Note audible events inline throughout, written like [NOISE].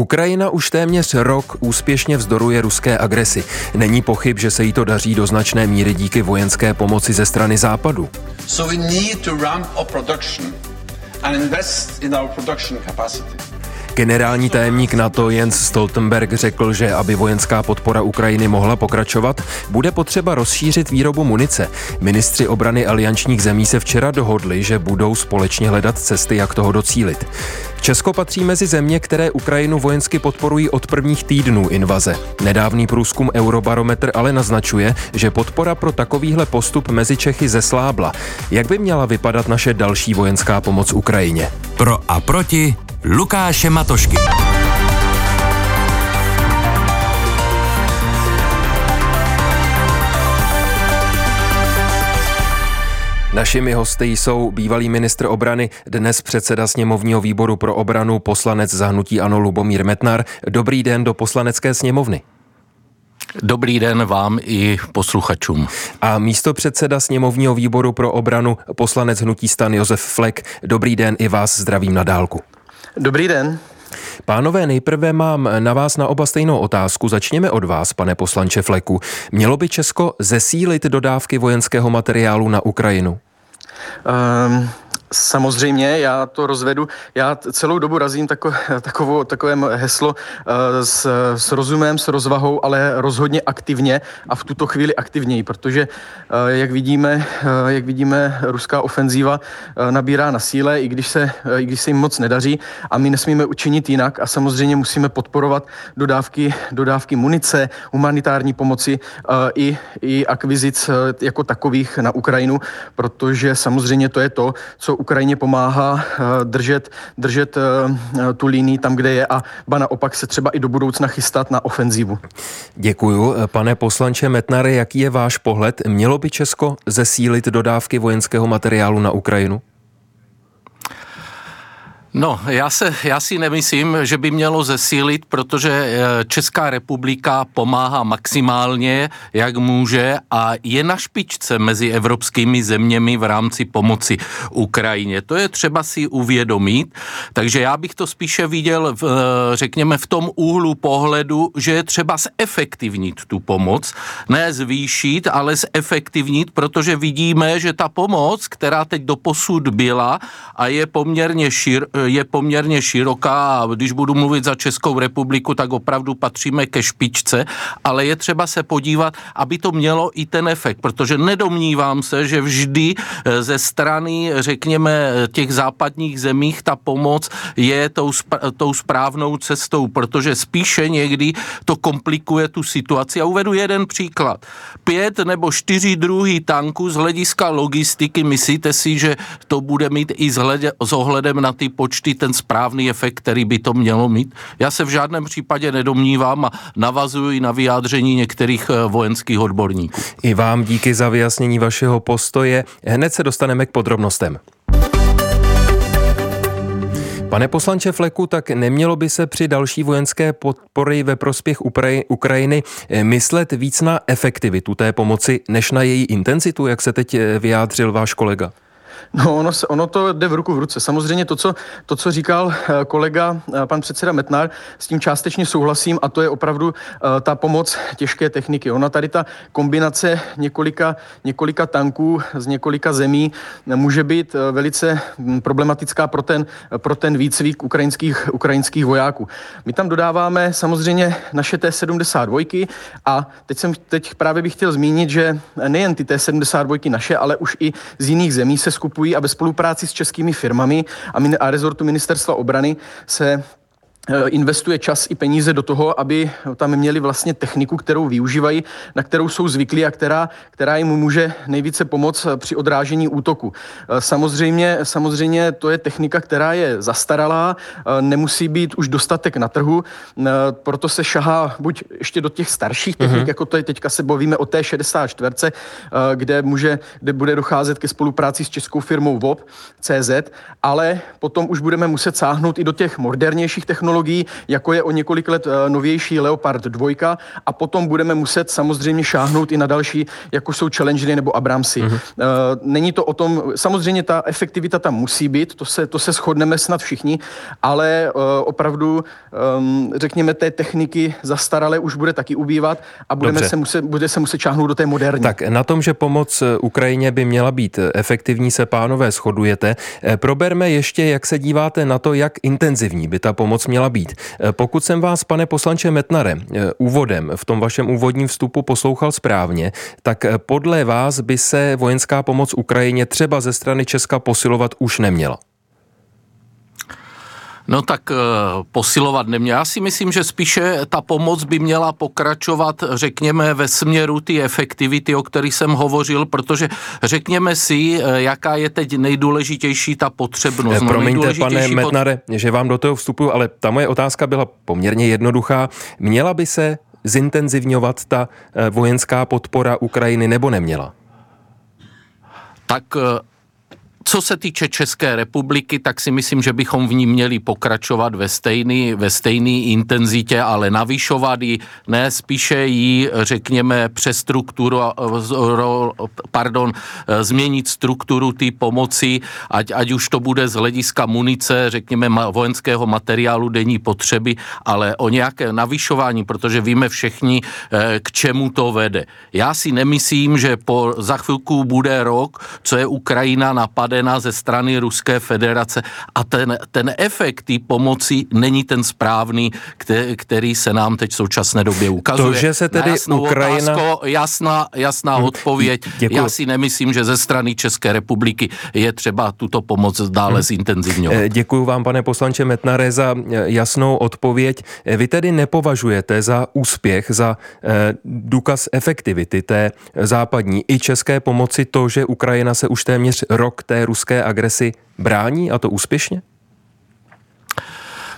Ukrajina už téměř rok úspěšně vzdoruje ruské agresi. Není pochyb, že se jí to daří do značné míry díky vojenské pomoci ze strany západu. So we need to ramp up production and invest in our production capacity. Generální tajemník NATO Jens Stoltenberg řekl, že aby vojenská podpora Ukrajiny mohla pokračovat, bude potřeba rozšířit výrobu munice. Ministři obrany aliančních zemí se včera dohodli, že budou společně hledat cesty, jak toho docílit. Česko patří mezi země, které Ukrajinu vojensky podporují od prvních týdnů invaze. Nedávný průzkum Eurobarometr ale naznačuje, že podpora pro takovýhle postup mezi Čechy zeslábla. Jak by měla vypadat naše další vojenská pomoc Ukrajině? Pro a proti Lukáše Matošky. Našimi hosty jsou bývalý ministr obrany, dnes předseda sněmovního výboru pro obranu, poslanec zahnutí Ano Lubomír Metnar. Dobrý den do poslanecké sněmovny. Dobrý den vám i posluchačům. A místo předseda sněmovního výboru pro obranu, poslanec hnutí stan Josef Flek. Dobrý den i vás zdravím na dálku. Dobrý den. Pánové, nejprve mám na vás na oba stejnou otázku. Začněme od vás, pane poslanče Fleku. Mělo by Česko zesílit dodávky vojenského materiálu na Ukrajinu? Um, Samozřejmě, já to rozvedu. Já celou dobu razím tako, takovou, takové heslo uh, s, s rozumem, s rozvahou, ale rozhodně aktivně a v tuto chvíli aktivněji, protože uh, jak vidíme, uh, jak vidíme, ruská ofenzíva nabírá na síle, i když, se, i když se jim moc nedaří a my nesmíme učinit jinak a samozřejmě musíme podporovat dodávky, dodávky munice, humanitární pomoci i, i akvizic jako takových na Ukrajinu, protože samozřejmě to je to, co Ukrajině pomáhá eh, držet, držet eh, tu linii tam, kde je a ba naopak se třeba i do budoucna chystat na ofenzívu. Děkuju. Pane poslanče Metnare, jaký je váš pohled? Mělo by Česko zesílit dodávky vojenského materiálu na Ukrajinu? No, já, se, já si nemyslím, že by mělo zesílit, protože eh, Česká republika pomáhá maximálně, jak může a je na špičce mezi evropskými zeměmi v rámci pomoci Ukrajině. To je třeba si uvědomit, takže já bych to spíše viděl, v, eh, řekněme, v tom úhlu pohledu, že je třeba zefektivnit tu pomoc, ne zvýšit, ale zefektivnit, protože vidíme, že ta pomoc, která teď do posud byla a je poměrně šir, je poměrně široká a když budu mluvit za Českou republiku, tak opravdu patříme ke špičce, ale je třeba se podívat, aby to mělo i ten efekt, protože nedomnívám se, že vždy eh, ze strany, řekněme, těch západních zemích ta pomoc je tou, tou správnou cestou, protože spíše někdy to komplikuje tu situaci. A uvedu jeden příklad. Pět nebo čtyři druhy tanků z hlediska logistiky, myslíte si, že to bude mít i s ohledem na ty počty počty ten správný efekt, který by to mělo mít? Já se v žádném případě nedomnívám a navazuji na vyjádření některých eh, vojenských odborníků. I vám díky za vyjasnění vašeho postoje. Hned se dostaneme k podrobnostem. Pane poslanče Fleku, tak nemělo by se při další vojenské podpory ve prospěch Ukrajiny eh, myslet víc na efektivitu té pomoci, než na její intenzitu, jak se teď eh, vyjádřil váš kolega? No, ono, se, ono to jde v ruku v ruce. Samozřejmě to co, to, co říkal eh, kolega, eh, pan předseda Metnar, s tím částečně souhlasím a to je opravdu uh, ta pomoc těžké techniky. Ona tady ta kombinace několika, několika tanků z několika zemí může být velice hm, problematická pro ten, pro ten výcvik ukrajinských, ukrajinských vojáků. My tam dodáváme samozřejmě naše T-72 a teď, jsem, teď právě bych chtěl zmínit, že nejen ty T-72 naše, ale už i z jiných zemí se skupují a ve spolupráci s českými firmami a, a rezortu ministerstva obrany se investuje čas i peníze do toho, aby tam měli vlastně techniku, kterou využívají, na kterou jsou zvyklí a která, která jim může nejvíce pomoct eh, při odrážení útoku. Eh, samozřejmě, samozřejmě to je technika, která je zastaralá, nemusí být už dostatek na trhu, proto se šahá buď ještě do těch starších technik, mm-hmm. jako to je teďka se bavíme o té 64, kde, může, kde bude docházet ke spolupráci s českou firmou VOP, CZ, ale potom už budeme muset sáhnout i do těch modernějších technologií, technologií, jako je o několik let novější Leopard 2 a potom budeme muset samozřejmě šáhnout i na další, jako jsou Challengery nebo Abramsy. Mm-hmm. Není to o tom, samozřejmě ta efektivita tam musí být, to se, to se shodneme snad všichni, ale opravdu, ehm, řekněme, té techniky zastaralé už bude taky ubývat a budeme se muset, bude se muset čáhnout do té moderní. Tak na tom, že pomoc Ukrajině by měla být efektivní, se pánové shodujete. Eh, proberme ještě, jak se díváte na to, jak intenzivní by ta pomoc měla být. Eh, pokud jsem vás, pane poslanče Metnare, eh, úvodem v tom vašem úvodním vstupu poslouchal správně, tak podle vás by se vojenská pomoc Ukrajině třeba ze strany Česka posilovat už neměla. No tak uh, posilovat nemě. Já si myslím, že spíše ta pomoc by měla pokračovat, řekněme, ve směru ty efektivity, o kterých jsem hovořil, protože řekněme si, uh, jaká je teď nejdůležitější ta potřebnost. No, Promiňte, pane Metnare, pot... že vám do toho vstupuju, ale ta moje otázka byla poměrně jednoduchá. Měla by se zintenzivňovat ta vojenská podpora Ukrajiny nebo neměla? Tak co se týče České republiky, tak si myslím, že bychom v ní měli pokračovat ve stejný, ve stejný intenzitě, ale navyšovat ji, ne spíše ji, řekněme, přestrukturu, pardon, změnit strukturu té pomoci, ať, ať už to bude z hlediska munice, řekněme, vojenského materiálu denní potřeby, ale o nějaké navyšování, protože víme všichni, eh, k čemu to vede. Já si nemyslím, že po, za chvilku bude rok, co je Ukrajina napadá napadena ze strany Ruské federace a ten, ten efekt té pomoci není ten správný, který se nám teď v současné době ukazuje. To, že se tedy Ukrajina... Otázko, jasná, jasná hm, odpověď. Děkuji. Já si nemyslím, že ze strany České republiky je třeba tuto pomoc dále hmm. zintenzivňovat. Eh, Děkuji vám, pane poslanče Metnare, za eh, jasnou odpověď. Eh, vy tedy nepovažujete za úspěch, za důkaz efektivity té západní i české pomoci to, že Ukrajina se už téměř rok té ruské agresi brání a to úspěšně?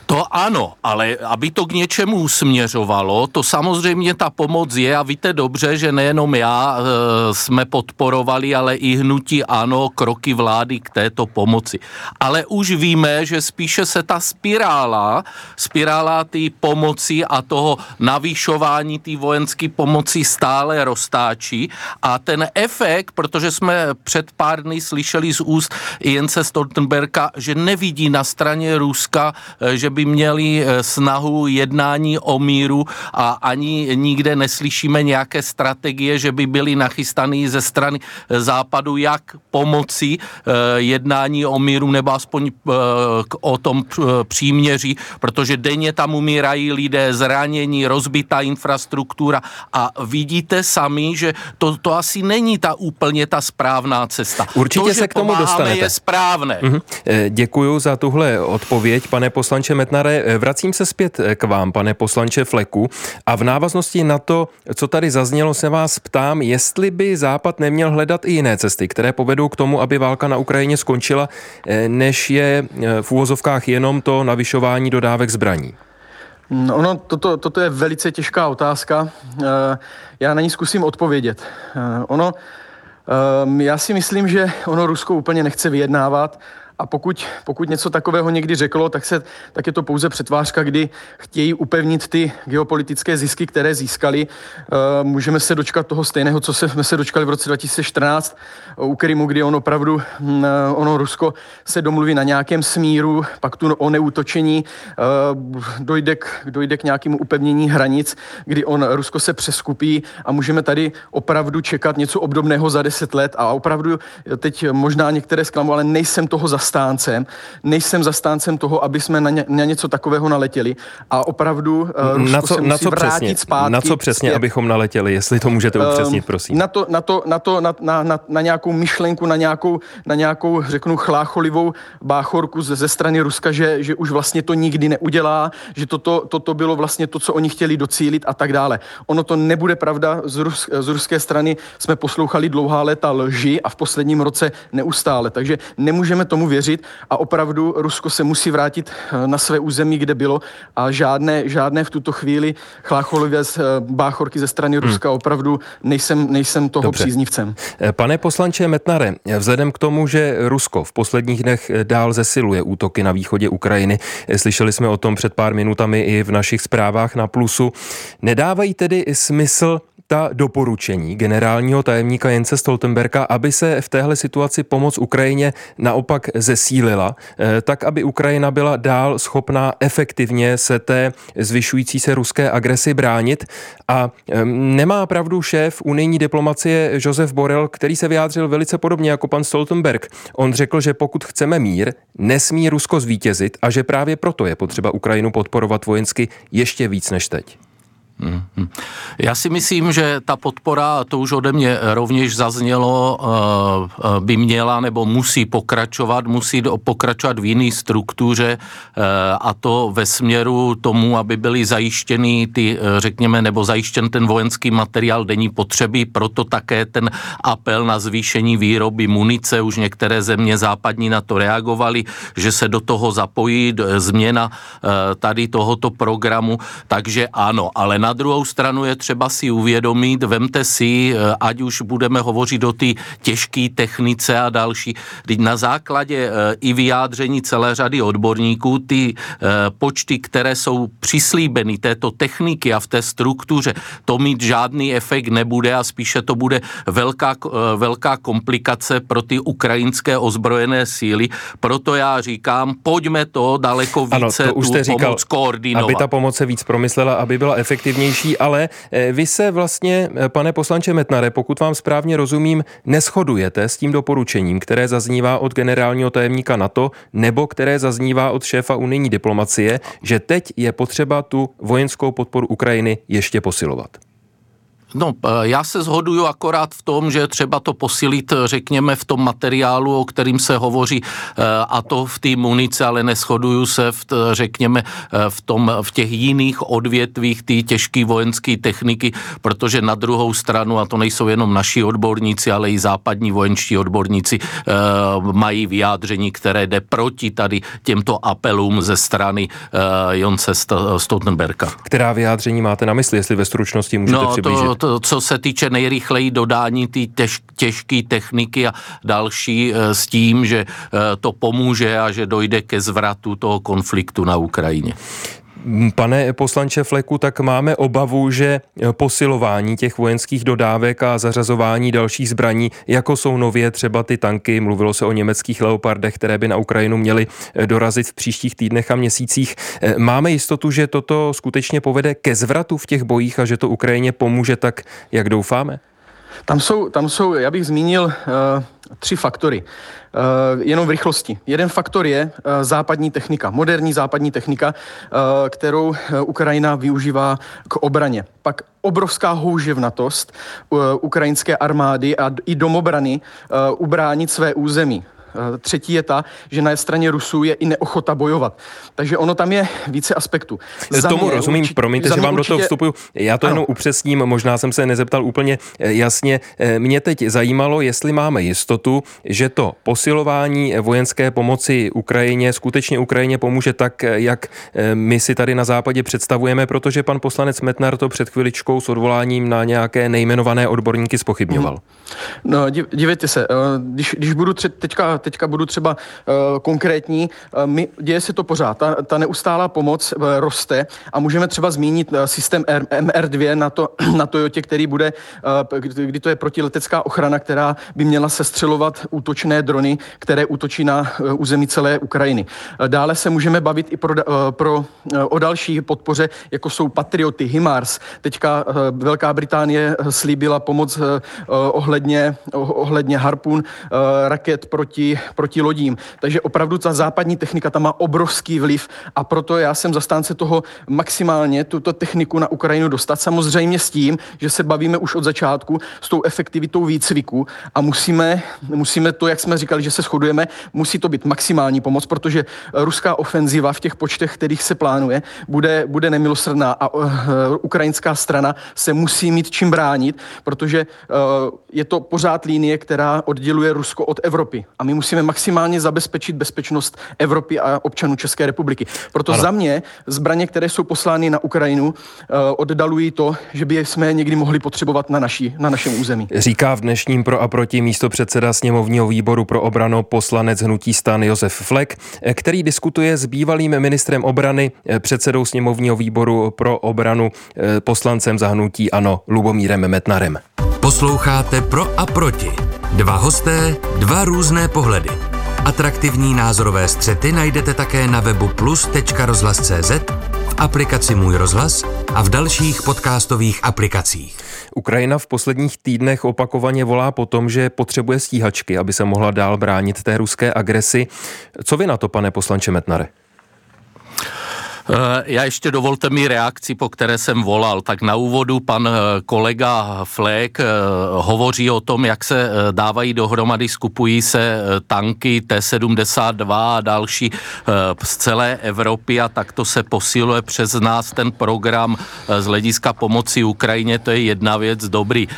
To ano, ale aby to k něčemu směřovalo, to samozřejmě ta pomoc je a víte dobře, že nejenom já e, jsme podporovali, ale i hnutí ano, kroky vlády k této pomoci. Ale už víme, že spíše se ta spirála, spirála té pomoci a toho navýšování té vojenské pomoci stále roztáčí a ten efekt, protože jsme před pár dny slyšeli z úst Jence Stoltenberga, že nevidí na straně Ruska, e, že by by měli eh, snahu jednání o míru a ani nikde neslyšíme nějaké strategie, že by byly nachystané ze strany eh, západu, jak pomoci eh, jednání o míru nebo aspoň o tom příměří, protože denně tam umírají lidé, zranění, rozbitá infrastruktura a vidíte sami, že to, to asi není ta úplně ta správná cesta. Určitě to, se k tomu dostanete. je správné. Mhm. Děkuji za tuhle odpověď, pane poslanče Metnare, eh, vracím se zpět eh, k vám, pane poslanče Fleku, a v návaznosti na to, co tady zaznělo, se vás ptám, jestli by Západ neměl hledat i jiné cesty, které povedou k tomu, aby válka na Ukrajině skončila, eh, než je v úvozovkách jenom to navyšování dodávek zbraní. No, ono, toto, toto je velice těžká otázka. Já na ní zkusím odpovědět. Ono, já si myslím, že ono Rusko úplně nechce vyjednávat a pokud, pokud něco takového někdy řeklo, tak, se, tak je to pouze přetvářka, kdy chtějí upevnit ty geopolitické zisky, které získali. Uh, můžeme se dočkat toho stejného, co jsme se dočkali v roce 2014 u Krymu, kdy on opravdu, uh, ono Rusko se domluví na nějakém smíru, pak tu o neútočení, uh, dojde k, dojde k nějakému upevnění hranic, kdy on, Rusko se přeskupí a můžeme tady opravdu čekat něco obdobného za deset let a opravdu teď možná některé zklamu, ale nejsem toho zas zastáncem, nejsem zastáncem toho, aby jsme na, ně, na něco takového naletěli a opravdu uh, Rusko na co, se musí na co přesně, zpátky. Na co přesně, abychom naletěli, jestli to můžete ehm, upřesnit, prosím. Na to, na, to, na, to, na, na, na, na nějakou myšlenku, na nějakou, na nějakou, řeknu, chlácholivou báchorku ze, ze strany Ruska, že, že už vlastně to nikdy neudělá, že toto, toto bylo vlastně to, co oni chtěli docílit a tak dále. Ono to nebude pravda, z, Rus, z ruské strany jsme poslouchali dlouhá léta lži a v posledním roce neustále, takže nemůžeme tomu věřit uvěřit a opravdu Rusko se musí vrátit na své území, kde bylo a žádné, žádné v tuto chvíli chlácholivě z báchorky ze strany hmm. Ruska opravdu nejsem, nejsem toho Dobře. příznivcem. Pane poslanče Metnare, vzhledem k tomu, že Rusko v posledních dnech dál zesiluje útoky na východě Ukrajiny, slyšeli jsme o tom před pár minutami i v našich zprávách na Plusu, nedávají tedy smysl ta doporučení generálního tajemníka Jence Stoltenberga, aby se v téhle situaci pomoc Ukrajině naopak zesílila, eh, tak aby Ukrajina byla dál schopná efektivně se té zvyšující se ruské agresi bránit. A nemá pravdu šéf unijní diplomacie Josef Borel, který se vyjádřil velice podobně jako pan Stoltenberg. On řekl, že pokud chceme mír, nesmí Rusko zvítězit a že právě proto je potřeba Ukrajinu podporovat vojensky ještě víc než teď. Mhm. Já si myslím, že ta podpora, to už ode mě rovněž zaznělo, eh, eh, by měla nebo musí pokračovat, musí pokračovat v jiné struktuře eh, a to ve směru tomu, aby byly zajištěny ty, řekněme, nebo zajištěn ten vojenský materiál denní potřeby, proto také ten apel na zvýšení výroby munice, už některé země západní na to reagovaly, že se do toho zapojí změna tady tohoto programu, takže ano, ale na na druhou stranu je třeba si uvědomit, vemte si, eh, ať už budeme hovořit o ty těžké technice a další, teď na základě eh, i vyjádření celé řady odborníků, ty eh, počty, které jsou přislíbeny této techniky a v té struktuře, to mít žádný efekt nebude a spíše to bude velká, velká komplikace pro ty ukrajinské ozbrojené síly. Proto já říkám, pojďme to daleko více ano, to už tu říkal, pomoc koordinovat. Aby ta pomoc se víc promyslela, aby byla efektivní efektivnější, ale eh, vy se vlastně, eh, pane poslanče Metnare, pokud vám správně rozumím, neschodujete s tím doporučením, které zaznívá od generálního tajemníka NATO nebo které zaznívá od šéfa unijní diplomacie, že teď je potřeba tu vojenskou podporu Ukrajiny ještě posilovat. No, eh, já se zhoduju akorát v tom, že třeba to posilit, řekněme, v tom materiálu, o kterým se hovoří, eh, a to v té munici, ale neschoduju se, v, řekněme, eh, v, tom, v těch jiných odvětvích té těžké vojenské techniky, protože na druhou stranu, a to nejsou jenom naši odborníci, ale i západní vojenští odborníci, mají vyjádření, které jde proti tady těmto apelům ze strany Jonce Stoltenberga. Která vyjádření máte na mysli, jestli ve stručnosti můžete no, přiblížit? To, to, co se týče nejrychleji dodání té těž, těžké techniky a další eh, s tím, že eh, to pomůže a že dojde ke zvratu toho konfliktu na Ukrajině. Pane poslanče Fleku, tak máme obavu, že posilování těch vojenských dodávek a zařazování dalších zbraní, jako jsou nově třeba ty tanky, mluvilo se o německých leopardech, které by na Ukrajinu měly dorazit v příštích týdnech a měsících. Máme jistotu, že toto skutečně povede ke zvratu v těch bojích a že to Ukrajině pomůže tak, jak doufáme? Tam jsou, tam jsou já bych zmínil uh, tři faktory. Uh, jenom v rychlosti. Jeden faktor je uh, západní technika, moderní západní technika, uh, kterou Ukrajina využívá k obraně. Pak obrovská houževnatost ukrajinské armády a i domobrany ubránit své území. Eh, třetí je ta, že na straně Rusů je i neochota bojovat. Takže ono tam je více aspektů. Za Tomu rozumím, určitě, promiňte, že vám určitě... do toho vstupuju. Já to ano. jenom upřesním, možná jsem se nezeptal úplně eh, jasně. Eh, mě teď zajímalo, jestli máme jistotu, že to posilování vojenské pomoci Ukrajině skutečně Ukrajině pomůže tak, jak my si tady na západě představujeme, protože pan poslanec Metnar to před chviličkou s odvoláním na nějaké nejmenované odborníky spochybňoval. No, dívejte se, když, když budu teďka teďka budu třeba uh, konkrétní, uh, my, děje se to pořád, ta, ta neustálá pomoc uh, roste a můžeme třeba zmínit uh, systém R, MR2 na, to, [CLEARS THROAT] na Toyotě, který bude, uh, kdy, to je protiletecká ochrana, která by měla sestřelovat útočné drony, které útočí na uh, území celé Ukrajiny. Uh, dále se můžeme bavit i pro, uh, pro, uh, o další podpoře, jako jsou Patrioty, HIMARS. Teďka uh, Velká Británie slíbila pomoc uh, ohledně, oh, ohledně harpun uh, raket proti proti, lodím. Takže opravdu ta západní technika tam má obrovský vliv a proto já jsem zastánce toho maximálně tuto techniku na Ukrajinu dostat. Samozřejmě s tím, že se bavíme už od začátku s tou efektivitou výcviku a musíme, musíme to, jak jsme říkali, že se shodujeme, musí to být maximální pomoc, protože ruská ofenziva v těch počtech, kterých se plánuje, bude, bude nemilosrdná a uh, ukrajinská strana se musí mít čím bránit, protože uh, je to pořád linie, která odděluje Rusko od Evropy. A my musíme maximálně zabezpečit bezpečnost Evropy a občanů České republiky. Proto ano. za mě zbraně, které jsou poslány na Ukrajinu, oddalují to, že by jsme někdy mohli potřebovat na, naší, na našem území. Říká v dnešním pro a proti místo předseda sněmovního výboru pro obranu poslanec hnutí stan Josef Flek, který diskutuje s bývalým ministrem obrany, předsedou sněmovního výboru pro obranu, poslancem zahnutí Ano, Lubomírem Metnarem. Posloucháte Pro a proti. Dva hosté, dva různé pohledy. Atraktivní názorové střety najdete také na webu plus.rozhlas.cz, v aplikaci Můj rozhlas a v dalších podcastových aplikacích. Ukrajina v posledních týdnech opakovaně volá po tom, že potřebuje stíhačky, aby se mohla dál bránit té ruské agresi. Co vy na to, pane poslanče Metnare? Eh, já ještě dovolte mi reakci, po které jsem volal. Tak na úvodu pan eh, kolega Flék eh, hovoří o tom, jak se dávají dohromady, skupují se tanky T-72 a další z celé Evropy a takto se posiluje přes nás ten program z hlediska pomoci Ukrajině. To je jedna věc, dobrý.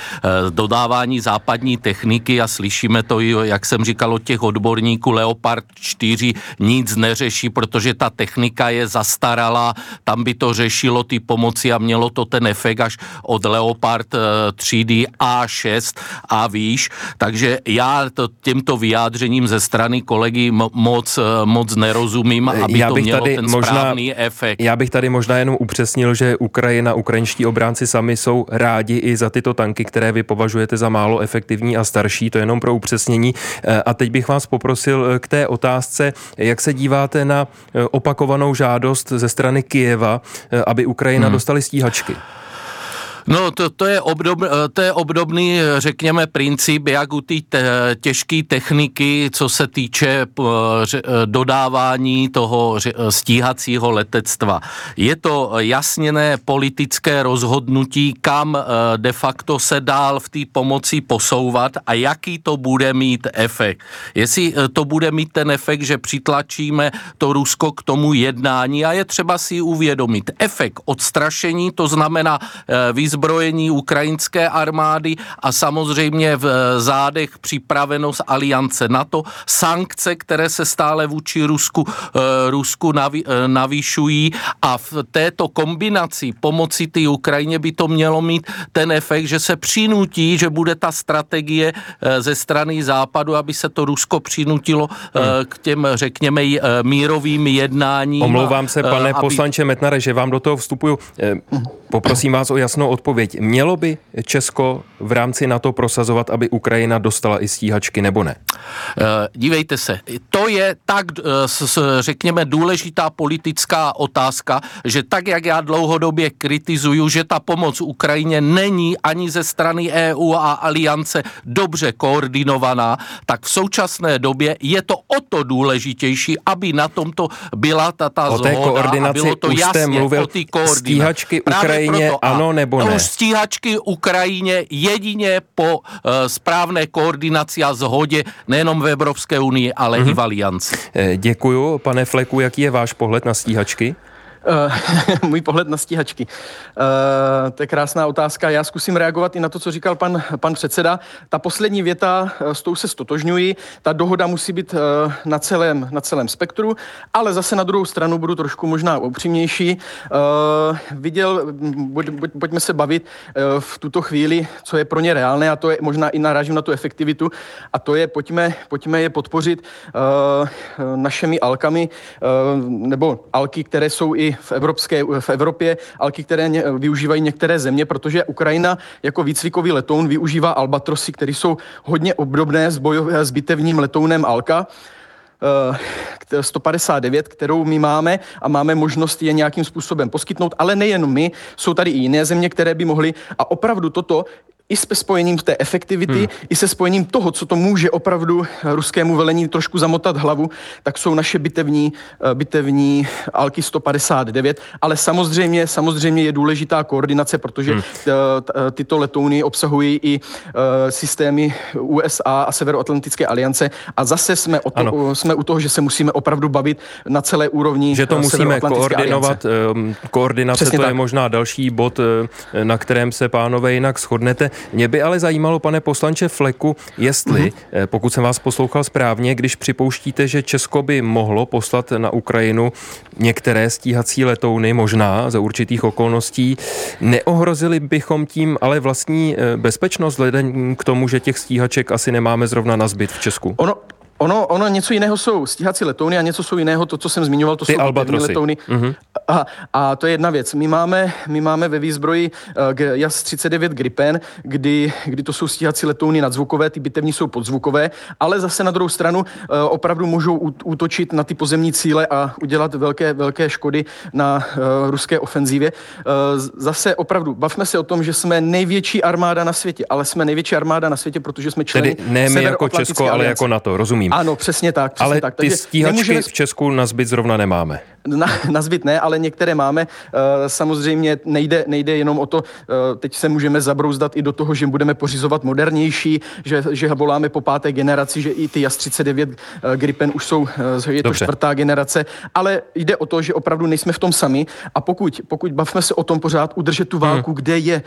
Dodávání západní techniky a slyšíme to, jak jsem říkal od těch odborníků, Leopard 4 nic neřeší, protože ta technika je zastará starala, tam by to řešilo ty pomoci a mělo to ten efekt až od Leopard 3D eh, A6 a výš. Takže já to, těmto vyjádřením ze strany kolegy moc, eh, moc nerozumím, aby já to mělo tady ten možná, správný efekt. Já bych tady možná jenom upřesnil, že Ukrajina, ukrajinští obránci sami jsou rádi i za tyto tanky, které vy považujete za málo efektivní a starší, to je jenom pro upřesnění. Eh, a teď bych vás poprosil k té otázce, jak se díváte na opakovanou žádost ze strany Kijeva, eh, aby Ukrajina hmm. dostali stíhačky. No to, to, je obdob, to je obdobný, řekněme, princip, jak u té te, těžké techniky, co se týče eh, eh, dodávání toho stíhacího letectva. Je to jasněné politické rozhodnutí, kam eh, de facto se dál v té pomoci posouvat a jaký to bude mít efekt. Jestli to bude mít ten efekt, že přitlačíme to Rusko k tomu jednání a je třeba si uvědomit. Efekt odstrašení, to znamená výzbrojení vyzbrojení ukrajinské armády a samozřejmě v eh, zádech připravenost aliance NATO, sankce, které se stále vůči Rusku, eh, Rusku navi, eh, navýšují a v této kombinaci pomoci té Ukrajině by to mělo mít ten efekt, že se přinutí, že bude ta strategie ze strany západu, aby se to Rusko přinutilo hmm. k těm, řekněme, mírovým jednáním. Omlouvám se, pane aby... poslanče Metnare, že vám do toho vstupuju. Poprosím vás o jasnou odpověď. Mělo by Česko v rámci NATO prosazovat, aby Ukrajina dostala i stíhačky, nebo ne? Eh, dívejte se, to je tak, eh, řekněme, důležitá politická otázka, že tak, jak já dlouhodobě kritizuju, že ta pomoc Ukrajině není ani ze strany EU a aliance dobře koordinovaná, tak v současné době je to o to důležitější, aby na tomto byla ta, ta o té zhoda koordinaci a bylo to jasně mluvil, o koordinaci. Stíhačky Ukrajině proto, ano nebo ne? Stíhačky Ukrajině jedině po uh, správné koordinaci a zhodě nejenom v Evropské unii, ale mm-hmm. i v mhm. alianci. Eh, děkuju. Pane Fleku, jaký je váš pohled na stíhačky? Uh, [LAUGHS] můj pohled na stíhačky. Uh, to je krásná otázka. Já zkusím reagovat i na to, co říkal pan, pan předseda. Ta poslední věta, uh, s tou se stotožňuji. Ta dohoda musí být uh, na, celém, na celém spektru, ale zase na druhou stranu budu trošku možná upřímnější. Uh, viděl, buď, buď, pojďme se bavit uh, v tuto chvíli, co je pro ně reálné a to je možná i narážím na tu efektivitu a to je, pojďme, pojďme je podpořit uh, našimi alkami uh, nebo alky, které jsou i v, evropské, v Evropě, alky, které ně, využívají některé země, protože Ukrajina jako výcvikový letoun využívá albatrosy, které jsou hodně obdobné s, bojov, s bitevním letounem Alka. 159, eh, kterou my máme a máme možnost je nějakým způsobem poskytnout, ale nejen my, jsou tady i jiné země, které by mohly a opravdu toto i se spojením té efektivity, hmm. i se spojením toho, co to může opravdu ruskému velení trošku zamotat hlavu, tak jsou naše bitevní, eh, bitevní Alky 159, ale samozřejmě, samozřejmě je důležitá koordinace, protože hmm. Eh, tyto letouny obsahují i eh, systémy USA a Severoatlantické aliance a zase jsme, o to, jsme u toho, že se musíme opravdu bavit na celé úrovni Že to musíme koordinovat. Aliance. Koordinace Přesně to tak. je možná další bod, na kterém se pánové jinak shodnete. Mě by ale zajímalo, pane poslanče Fleku, jestli, mm-hmm. pokud jsem vás poslouchal správně, když připouštíte, že Česko by mohlo poslat na Ukrajinu některé stíhací letouny, možná za určitých okolností, neohrozili bychom tím ale vlastní eh, bezpečnost, vzhledem k tomu, že těch stíhaček asi nemáme zrovna na zbyt v Česku? Ono, Ono, ono něco jiného jsou stíhací letouny a něco jsou jiného, to, co jsem zmiňoval, to Ty jsou Albatrosy. letouny. Mm-hmm. A, a to je jedna věc. My máme, my máme ve výzbroji uh, JAS 39 Gripen, kdy, kdy to jsou stíhací letouny nadzvukové, ty bitevní jsou podzvukové, ale zase na druhou stranu uh, opravdu můžou útočit na ty pozemní cíle a udělat velké, velké škody na uh, ruské ofenzívě. Uh, zase opravdu, bavme se o tom, že jsme největší armáda na světě, ale jsme největší armáda na světě, protože jsme členy Tedy ne my jako Česko, ale jako NATO, rozumím. Ano, přesně tak. Přesně ale tak. ty stíhačky nemůžeme... v Česku na zbyt zrovna nemáme. Na, [LAUGHS] na zbyt ne, ale některé máme. Eh, samozřejmě nejde, nejde jenom o to, eh, teď se můžeme zabrouzdat i do toho, že budeme pořizovat modernější, že, že voláme po páté generaci, že i ty JAS-39 eh, Gripen už jsou, je to Dobře. čtvrtá generace, ale jde o to, že opravdu nejsme v tom sami a pokud, pokud bavíme se o tom pořád udržet tu válku, hmm. kde je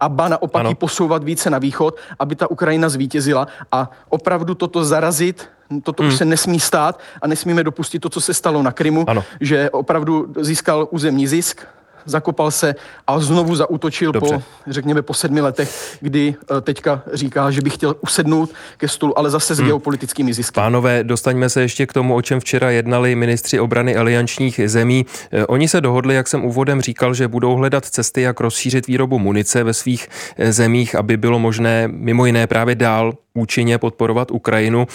a ba naopak ji posouvat více na východ, aby ta Ukrajina zvítězila a opravdu toto zarazit Toto hmm. už se nesmí stát a nesmíme dopustit to, co se stalo na Krymu, ano. že opravdu získal územní zisk, zakopal se a znovu zautočil Dobře. po, řekněme, po sedmi letech, kdy eh, teďka říká, že by chtěl usednout ke stolu, ale zase s hmm. geopolitickými zisky. Pánové, dostaňme se ještě k tomu, o čem včera jednali ministři obrany aliančních zemí. Eh, oni se dohodli, jak jsem úvodem říkal, že budou hledat cesty, jak rozšířit výrobu munice ve svých eh, zemích, aby bylo možné mimo jiné právě dál účinně podporovat Ukrajinu.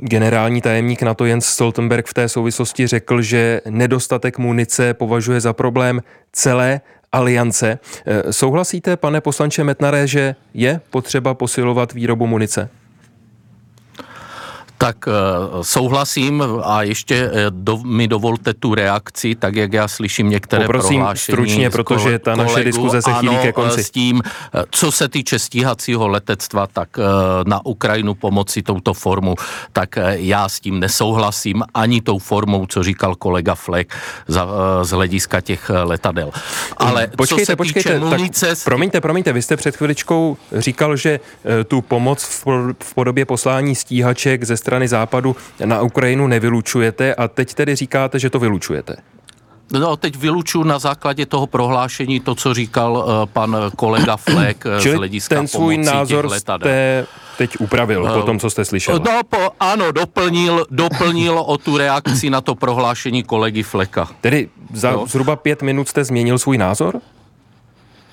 Generální tajemník NATO Jens Stoltenberg v té souvislosti řekl, že nedostatek munice považuje za problém celé aliance. Eh, souhlasíte, pane poslanče Metnare, že je potřeba posilovat výrobu munice? Tak eh, souhlasím a ještě eh, do, mi dovolte tu reakci, tak jak já slyším některé Poprosím prohlášení. stručně, protože ta kolegu, naše diskuze se chýlí ke konci. S tím, eh, co se týče stíhacího letectva, tak na Ukrajinu pomoci touto formu, tak já s tím nesouhlasím ani tou formou, co říkal kolega Fleck za, z hlediska těch letadel. Ale počkejte, co se počkejte, týče munice... Tak, promiňte, promiňte, vy jste před chviličkou říkal, že tu pomoc v podobě poslání stíhaček ze strany západu na Ukrajinu nevylučujete a teď tedy říkáte, že to vylučujete. No, teď vylučuji na základě toho prohlášení to, co říkal uh, pan kolega [CLEARS THROAT] Fleck uh, z hlediska ten svůj názor jste teď upravil uh, po tom, co jste slyšel. No, po, ano, doplnil, doplnil o tu reakci na to prohlášení kolegy Fleka. Tedy za no. zhruba pět minut jste změnil svůj názor?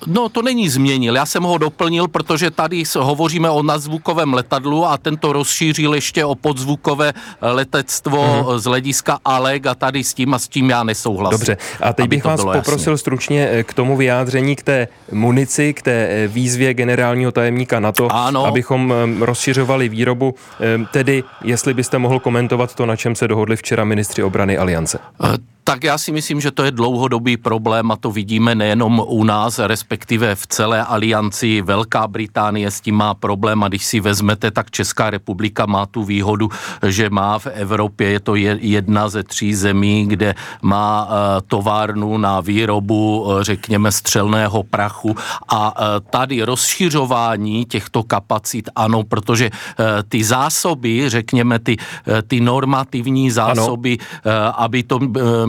No to není změnil, já jsem ho doplnil, protože tady hovoříme o nadzvukovém letadlu a tento rozšířil ještě o podzvukové letectvo mm-hmm. z hlediska ALEG a tady s tím a s tím já nesouhlasím. Dobře, a teď bych vás poprosil jasný. stručně eh, k tomu vyjádření, k té munici, k té eh, výzvě generálního tajemníka NATO, ano. abychom eh, rozšiřovali výrobu. Tedy, jestli byste mohl komentovat to, na čem se dohodli včera ministři obrany Aliance. Tak já si myslím, že to je dlouhodobý problém a to vidíme nejenom u nás, respektive v celé alianci. Velká Británie s tím má problém a když si vezmete, tak Česká republika má tu výhodu, že má v Evropě, je to jedna ze tří zemí, kde má eh, továrnu na výrobu, eh, řekněme, střelného prachu a eh, tady rozšiřování těchto kapacit, ano, protože ty zásoby, řekněme, ty, ty normativní zásoby, ano. aby to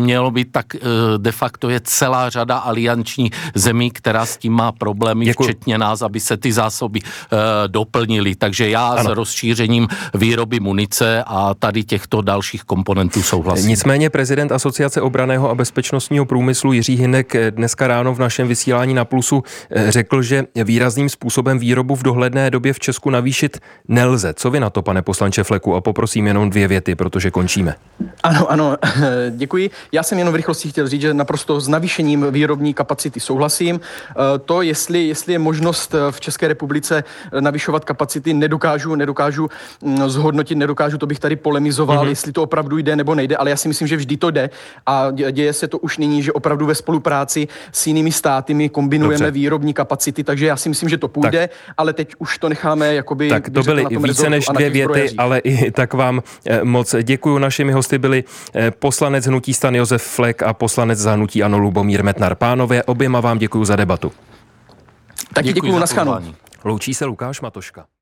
mělo být, tak eh, de facto je celá řada aliančních zemí, která s tím má problémy, Děkuji. včetně nás, aby se ty zásoby uh, doplnily. Takže já ano. s rozšířením výroby munice a tady těchto dalších komponentů souhlasím. Nicméně prezident Asociace obraného a bezpečnostního průmyslu Jiří Hinek dneska ráno v našem vysílání na Plusu eh, řekl, že výrazným způsobem výrobu v dohledné době v Česku navýšit nelze. Co vy na to, pane poslanče Fleku? A poprosím jenom dvě věty, protože končíme. Ano, ano, [LAUGHS] děkuji. Já jsem jenom v rychlosti chtěl říct, že naprosto s navýšením výrobní kapacity souhlasím. Eh, to, jestli, jestli je možnost eh, v České republice eh, navyšovat kapacity, nedokážu, nedokážu mm, zhodnotit, nedokážu, to bych tady polemizoval, mm-hmm. jestli to opravdu jde nebo nejde, ale já si myslím, že vždy to jde a děje se to už nyní, že opravdu ve spolupráci s jinými státy my kombinujeme Dobře. výrobní kapacity, takže já si myslím, že to půjde, tak. ale teď už to necháme jakoby... Tak to byly více než dvě věty, ale i tak vám moc děkuji. Našimi hosty byli poslanec Hnutí stan Josef Flek a poslanec zahnutí Ano Lubomír Metnar. Pánové, oběma vám děkuji za debatu. Taky děkuji, děkuji na Loučí se Lukáš Matoška.